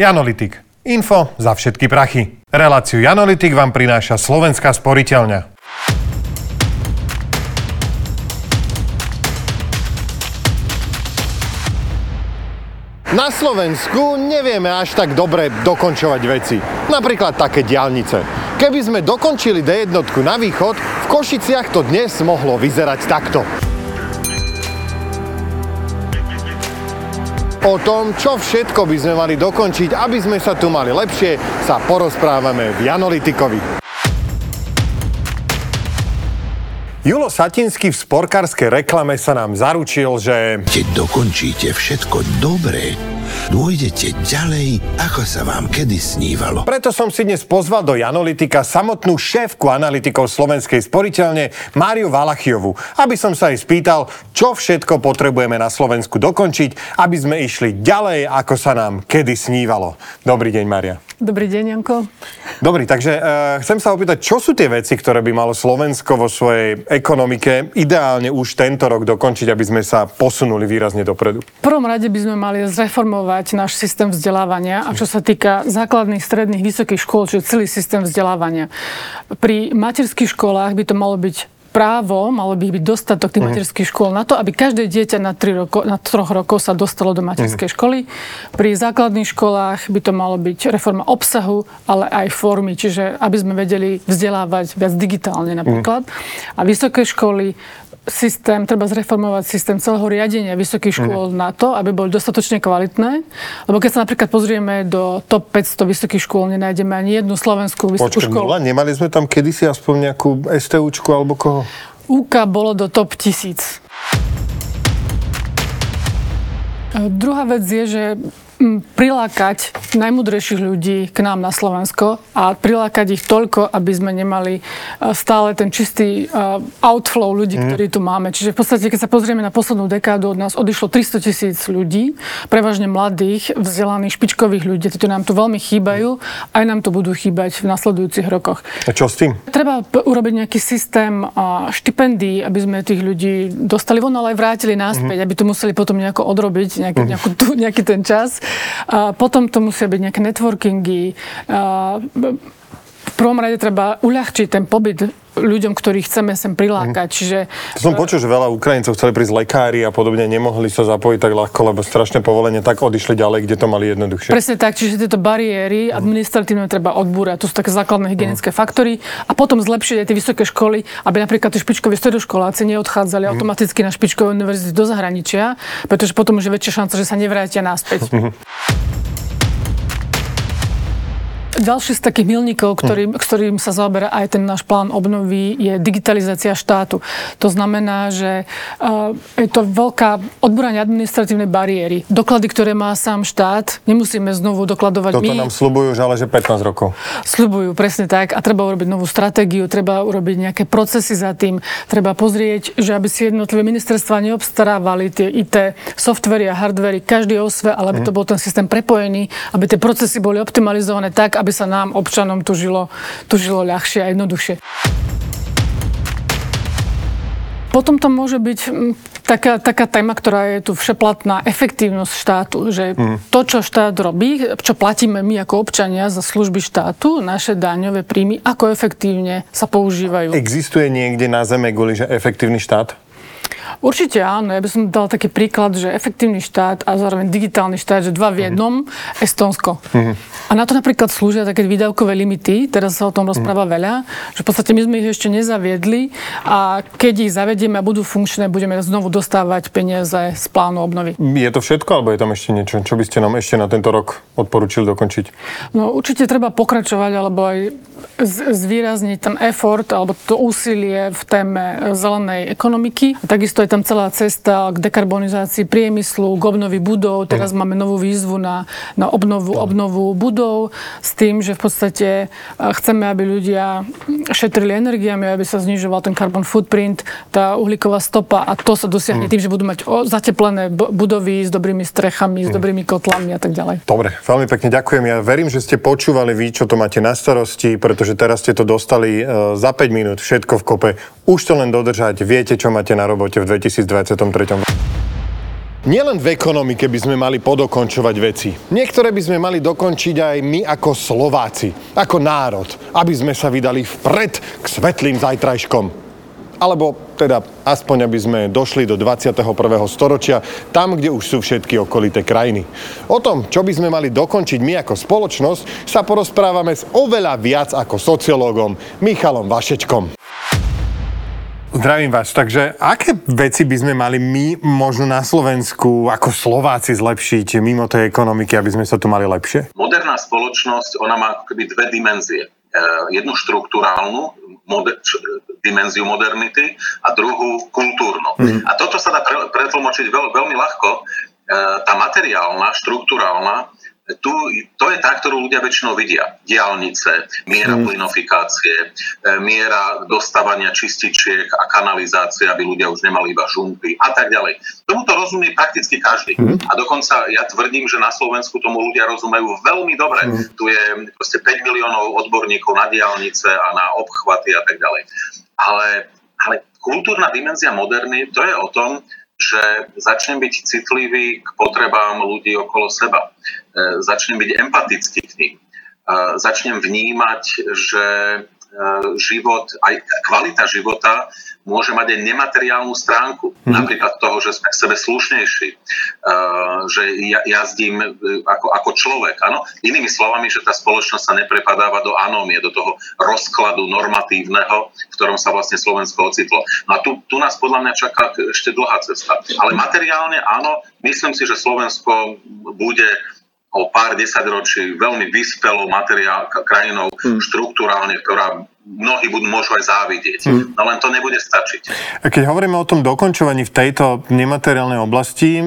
Janolitik. Info za všetky prachy. Reláciu Janolitik vám prináša Slovenská sporiteľňa. Na Slovensku nevieme až tak dobre dokončovať veci. Napríklad také diálnice. Keby sme dokončili D1 na východ, v Košiciach to dnes mohlo vyzerať takto. O tom, čo všetko by sme mali dokončiť, aby sme sa tu mali lepšie, sa porozprávame v Janolitikovi. Julo Satinsky v sporkárskej reklame sa nám zaručil, že... Keď dokončíte všetko dobre, dôjdete ďalej, ako sa vám kedy snívalo. Preto som si dnes pozval do Janolitika samotnú šéfku analytikov Slovenskej sporiteľne Máriu Valachiovu, aby som sa jej spýtal, čo všetko potrebujeme na Slovensku dokončiť, aby sme išli ďalej, ako sa nám kedy snívalo. Dobrý deň, Mária. Dobrý deň, Janko. Dobrý, takže uh, chcem sa opýtať, čo sú tie veci, ktoré by malo Slovensko vo svojej ekonomike ideálne už tento rok dokončiť, aby sme sa posunuli výrazne dopredu? V prvom rade by sme mali zreformovať náš systém vzdelávania a čo sa týka základných, stredných, vysokých škôl, čiže celý systém vzdelávania. Pri materských školách by to malo byť právo, malo by byť dostatok tých mm. materských škôl na to, aby každé dieťa na, tri roko, na troch rokov sa dostalo do materskej mm. školy. Pri základných školách by to malo byť reforma obsahu, ale aj formy, čiže aby sme vedeli vzdelávať viac digitálne napríklad. Mm. A vysoké školy systém, treba zreformovať systém celého riadenia vysokých škôl mm. na to, aby boli dostatočne kvalitné. Lebo keď sa napríklad pozrieme do top 500 vysokých škôl, nenájdeme ani jednu slovenskú vysokú Počkej, školu. Nula? Nemali sme tam kedysi aspoň nejakú STUčku alebo koho? UK bolo do top 1000. Druhá vec je, že prilákať najmudrejších ľudí k nám na Slovensko a prilákať ich toľko, aby sme nemali e, stále ten čistý e, outflow ľudí, mm. ktorí tu máme. Čiže v podstate, keď sa pozrieme na poslednú dekádu, od nás odišlo 300 tisíc ľudí, prevažne mladých, vzdelaných, špičkových ľudí. Títo nám tu veľmi chýbajú, aj nám to budú chýbať v nasledujúcich rokoch. A čo s tým? Treba urobiť nejaký systém štipendií, aby sme tých ľudí dostali von, ale aj vrátili naspäť, mm. aby to museli potom nejako odrobiť, nejaký, mm. nejakú, nejaký ten čas. Potom to musia byť nejaké networkingy. Prvom rade treba uľahčiť ten pobyt ľuďom, ktorých chceme sem prilákať. Mm. Čiže... To som počul, že veľa Ukrajincov chceli prísť lekári a podobne, nemohli sa zapojiť tak ľahko, lebo strašné povolenie, tak odišli ďalej, kde to mali jednoduchšie. Presne tak, čiže tieto bariéry administratívne treba odbúrať. To sú také základné hygienické mm. faktory a potom zlepšiť aj tie vysoké školy, aby napríklad tí špičkoví stredoškoláci neodchádzali mm. automaticky na špičkové univerzity do zahraničia, pretože potom už je väčšia šanca, že sa nevrátia naspäť. Mm. Ďalší z takých milníkov, ktorý, hm. ktorým sa zaoberá aj ten náš plán obnovy, je digitalizácia štátu. To znamená, že uh, je to veľká odboranie administratívnej bariéry. Doklady, ktoré má sám štát, nemusíme znovu dokladovať Toto my. nám slubujú že ale že 15 rokov. Slubujú, presne tak. A treba urobiť novú stratégiu, treba urobiť nejaké procesy za tým. Treba pozrieť, že aby si jednotlivé ministerstva neobstarávali tie IT softvery a hardvery, každý osve, ale aby hm. to bol ten systém prepojený, aby tie procesy boli optimalizované tak, aby aby sa nám, občanom, tu žilo, tu žilo ľahšie a jednoduchšie. Potom to môže byť taká, taká téma, ktorá je tu všeplatná, efektívnosť štátu. Že mm. to, čo štát robí, čo platíme my ako občania za služby štátu, naše daňové príjmy, ako efektívne sa používajú. Existuje niekde na Zeme guli, že efektívny štát? Určite áno. Ja by som dal taký príklad, že efektívny štát a zároveň digitálny štát, že dva v mhm. jednom, mm. Estonsko. Mm. A na to napríklad slúžia také výdavkové limity, teraz sa o tom rozpráva mm. veľa, že v podstate my sme ich ešte nezaviedli a keď ich zavedieme a budú funkčné, budeme znovu dostávať peniaze z plánu obnovy. Je to všetko, alebo je tam ešte niečo? Čo by ste nám ešte na tento rok odporúčili dokončiť? No určite treba pokračovať, alebo aj zvýrazniť ten effort alebo to úsilie v téme zelenej ekonomiky. A takisto je tam celá cesta k dekarbonizácii priemyslu, k obnovi budov. Teraz máme novú výzvu na, na obnovu, obnovu budov s tým, že v podstate e, chceme, aby ľudia šetrili energiami, aby sa znižoval ten carbon footprint, tá uhlíková stopa a to sa dosiahne mm. tým, že budú mať zateplené budovy s dobrými strechami, mm. s dobrými kotlami a tak ďalej. Dobre, veľmi pekne ďakujem. Ja verím, že ste počúvali vy, čo to máte na starosti, pretože teraz ste to dostali e, za 5 minút, všetko v kope. Už to len dodržať, viete, čo máte na robote v 2023. Nielen v ekonomike by sme mali podokončovať veci. Niektoré by sme mali dokončiť aj my ako Slováci, ako národ, aby sme sa vydali vpred k svetlým zajtrajškom. Alebo teda aspoň, aby sme došli do 21. storočia, tam, kde už sú všetky okolité krajiny. O tom, čo by sme mali dokončiť my ako spoločnosť, sa porozprávame s oveľa viac ako sociológom Michalom Vašečkom. Zdravím vás. Takže aké veci by sme mali my možno na Slovensku ako Slováci zlepšiť mimo tej ekonomiky, aby sme sa tu mali lepšie? Moderná spoločnosť, ona má ako keby dve dimenzie. E, jednu štruktúrálnu, moder, dimenziu modernity a druhú kultúrnu. Mm. A toto sa dá pretlmočiť veľ, veľmi ľahko. E, tá materiálna, štruktúrálna, tu, to je tá, ktorú ľudia väčšinou vidia. Diálnice, miera mm. plinofikácie, e, miera dostávania čističiek a kanalizácie, aby ľudia už nemali iba žumpy a tak ďalej. Tomuto rozumie prakticky každý. Mm. A dokonca ja tvrdím, že na Slovensku tomu ľudia rozumejú veľmi dobre. Mm. Tu je proste 5 miliónov odborníkov na diálnice a na obchvaty a tak ďalej. Ale, ale kultúrna dimenzia moderny, to je o tom, že začnem byť citlivý k potrebám ľudí okolo seba. E, začnem byť empatický k ním. E, začnem vnímať, že e, život, aj kvalita života môže mať aj nemateriálnu stránku. Mm. Napríklad toho, že sme k sebe slušnejší, že ja, jazdím ako, ako človek. Ano? Inými slovami, že tá spoločnosť sa neprepadáva do anómie, do toho rozkladu normatívneho, v ktorom sa vlastne Slovensko ocitlo. No a tu, tu nás podľa mňa čaká ešte dlhá cesta. Ale materiálne áno, myslím si, že Slovensko bude o pár desaťročí veľmi vyspelou materiál, krajinou hmm. štruktúrálne, ktorá mnohí budú, môžu aj závidieť. Hmm. No len to nebude stačiť. Keď hovoríme o tom dokončovaní v tejto nemateriálnej oblasti,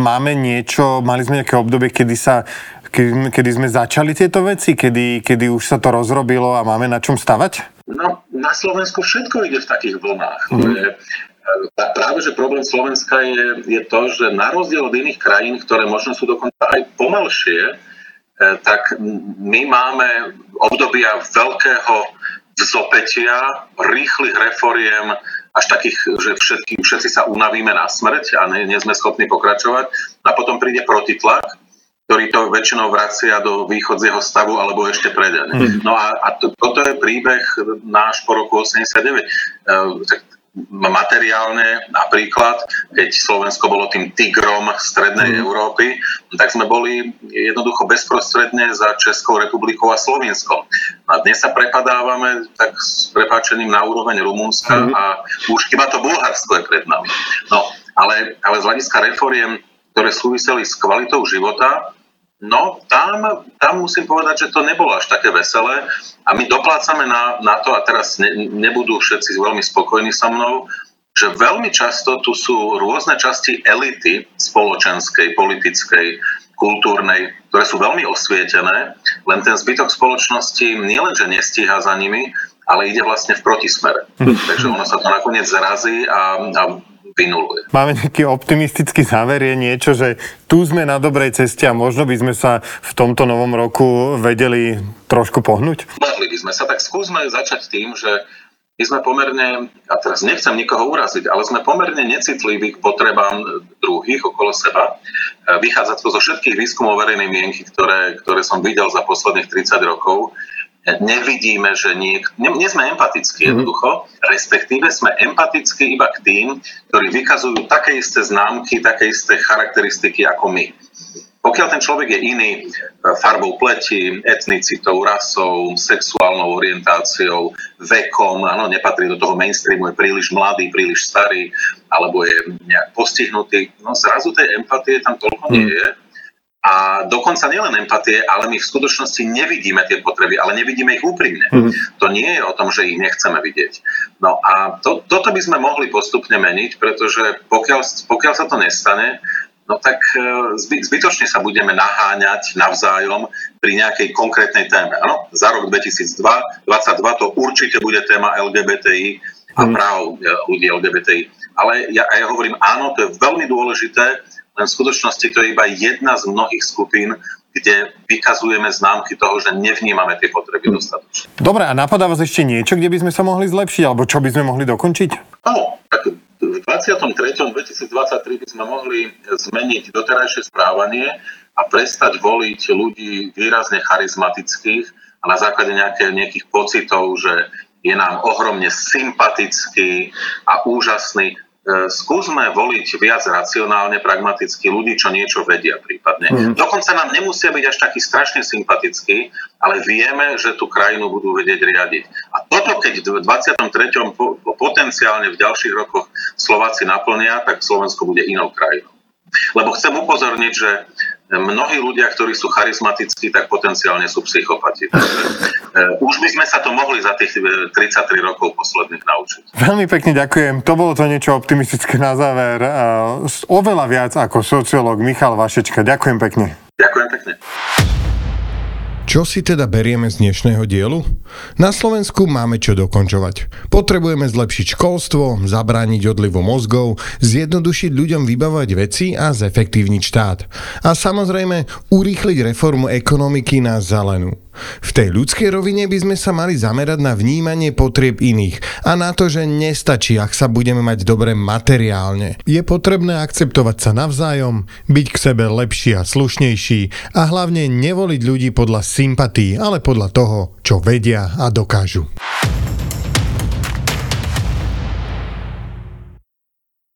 máme niečo, mali sme nejaké obdobie, kedy sa kedy, kedy sme začali tieto veci, kedy, kedy už sa to rozrobilo a máme na čom stavať? No, na Slovensku všetko ide v takých vlnách. Mm. To je, Práve, že problém Slovenska je, je to, že na rozdiel od iných krajín, ktoré možno sú dokonca aj pomalšie, e, tak my máme obdobia veľkého vzopetia, rýchlych reforiem, až takých, že všetky, všetci sa unavíme na smrť a nie, nie sme schopní pokračovať. A potom príde protitlak, ktorý to väčšinou vracia do východzieho stavu alebo ešte preden. Mm. No a, a to, toto je príbeh náš po roku 89. E, tak materiálne, napríklad, keď Slovensko bolo tým tigrom strednej mm. Európy, tak sme boli jednoducho bezprostredne za Českou republikou a Slovenskom. A dnes sa prepadávame tak s prepáčením na úroveň Rumunska mm. a už iba to Bulharsko je pred nami. No, ale, ale z hľadiska reforiem, ktoré súviseli s kvalitou života, No, tam, tam musím povedať, že to nebolo až také veselé a my doplácame na, na to, a teraz ne, nebudú všetci veľmi spokojní so mnou, že veľmi často tu sú rôzne časti elity spoločenskej, politickej, kultúrnej, ktoré sú veľmi osvietené, len ten zbytok spoločnosti nielenže nestíha za nimi, ale ide vlastne v protismere. Takže ono sa to nakoniec zrazí a, a vynuluje. Máme nejaký optimistický záver, je niečo, že tu sme na dobrej ceste a možno by sme sa v tomto novom roku vedeli trošku pohnúť? Mohli by sme sa, tak skúsme začať tým, že my sme pomerne, a teraz nechcem nikoho uraziť, ale sme pomerne necitliví k potrebám druhých okolo seba. Vychádza to zo všetkých výskumov verejnej mienky, ktoré, ktoré som videl za posledných 30 rokov nevidíme, že nie, nie sme empatickí mhm. jednoducho, respektíve sme empatickí iba k tým, ktorí vykazujú také isté známky, také isté charakteristiky ako my. Pokiaľ ten človek je iný e, farbou pleti, etnicitou, rasou, sexuálnou orientáciou, vekom, áno, nepatrí do toho mainstreamu, je príliš mladý, príliš starý, alebo je nejak postihnutý, no zrazu tej empatie tam toľko nie mhm. je. A dokonca nielen empatie, ale my v skutočnosti nevidíme tie potreby, ale nevidíme ich úprimne. Mm. To nie je o tom, že ich nechceme vidieť. No a to, toto by sme mohli postupne meniť, pretože pokiaľ, pokiaľ sa to nestane, no tak e, zby, zbytočne sa budeme naháňať navzájom pri nejakej konkrétnej téme. Ano, za rok 2022 to určite bude téma LGBTI a mm. práv e, ľudí LGBTI. Ale ja, ja hovorím, áno, to je veľmi dôležité, len v skutočnosti to je iba jedna z mnohých skupín, kde vykazujeme známky toho, že nevnímame tie potreby hm. dostatočne. Dobre, a napadá vás ešte niečo, kde by sme sa mohli zlepšiť, alebo čo by sme mohli dokončiť? No, tak v 23. 2023 by sme mohli zmeniť doterajšie správanie a prestať voliť ľudí výrazne charizmatických a na základe nejaké, nejakých pocitov, že je nám ohromne sympatický a úžasný. E, skúsme voliť viac racionálne, pragmaticky ľudí, čo niečo vedia prípadne. Mm. Dokonca nám nemusia byť až takí strašne sympatickí, ale vieme, že tú krajinu budú vedieť riadiť. A toto, keď v 23. potenciálne v ďalších rokoch Slováci naplnia, tak Slovensko bude inou krajinou. Lebo chcem upozorniť, že mnohí ľudia, ktorí sú charizmatickí, tak potenciálne sú psychopati. Takže, uh, už by sme sa to mohli za tých 33 e, rokov posledných naučiť. Veľmi pekne ďakujem. To bolo to niečo optimistické na záver. Oveľa viac ako sociológ Michal Vašečka. Ďakujem pekne. Ďakujem pekne. Čo si teda berieme z dnešného dielu? Na Slovensku máme čo dokončovať. Potrebujeme zlepšiť školstvo, zabrániť odlivu mozgov, zjednodušiť ľuďom vybavovať veci a zefektívniť štát. A samozrejme urýchliť reformu ekonomiky na zelenú. V tej ľudskej rovine by sme sa mali zamerať na vnímanie potrieb iných a na to, že nestačí, ak sa budeme mať dobre materiálne. Je potrebné akceptovať sa navzájom, byť k sebe lepší a slušnejší a hlavne nevoliť ľudí podľa sympatí, ale podľa toho, čo vedia a dokážu.